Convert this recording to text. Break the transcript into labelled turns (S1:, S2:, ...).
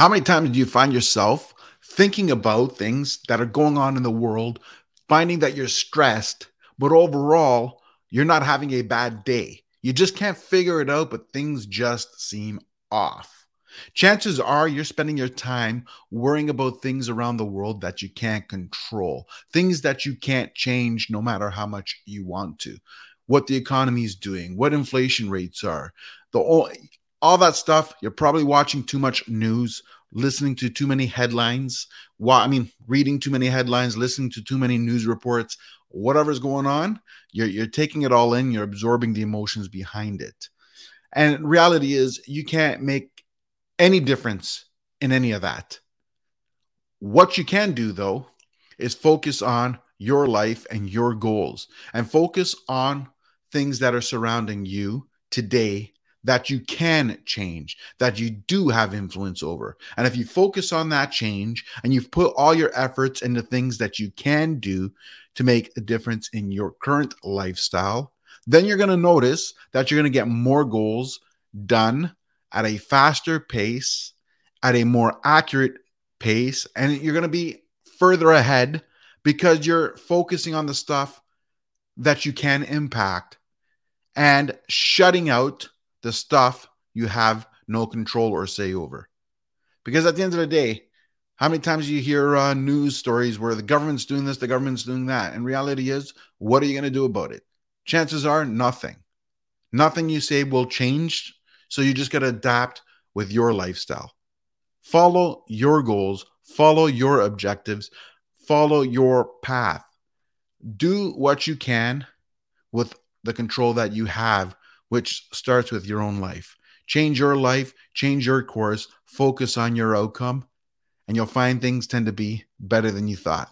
S1: How many times do you find yourself thinking about things that are going on in the world, finding that you're stressed, but overall, you're not having a bad day? You just can't figure it out, but things just seem off. Chances are you're spending your time worrying about things around the world that you can't control, things that you can't change no matter how much you want to. What the economy is doing, what inflation rates are, the all that stuff. You're probably watching too much news, listening to too many headlines. Well, I mean, reading too many headlines, listening to too many news reports, whatever's going on, you're, you're taking it all in, you're absorbing the emotions behind it. And reality is, you can't make any difference in any of that. What you can do, though, is focus on your life and your goals and focus on things that are surrounding you today that you can change, that you do have influence over. And if you focus on that change and you've put all your efforts into things that you can do to make a difference in your current lifestyle, then you're going to notice that you're going to get more goals done at a faster pace, at a more accurate pace, and you're going to be further ahead because you're focusing on the stuff that you can impact and shutting out the stuff you have no control or say over. Because at the end of the day, how many times you hear uh, news stories where the government's doing this, the government's doing that? And reality is, what are you going to do about it? Chances are nothing. Nothing you say will change. So you just got to adapt with your lifestyle. Follow your goals, follow your objectives, follow your path. Do what you can with the control that you have which starts with your own life. Change your life, change your course, focus on your outcome, and you'll find things tend to be better than you thought.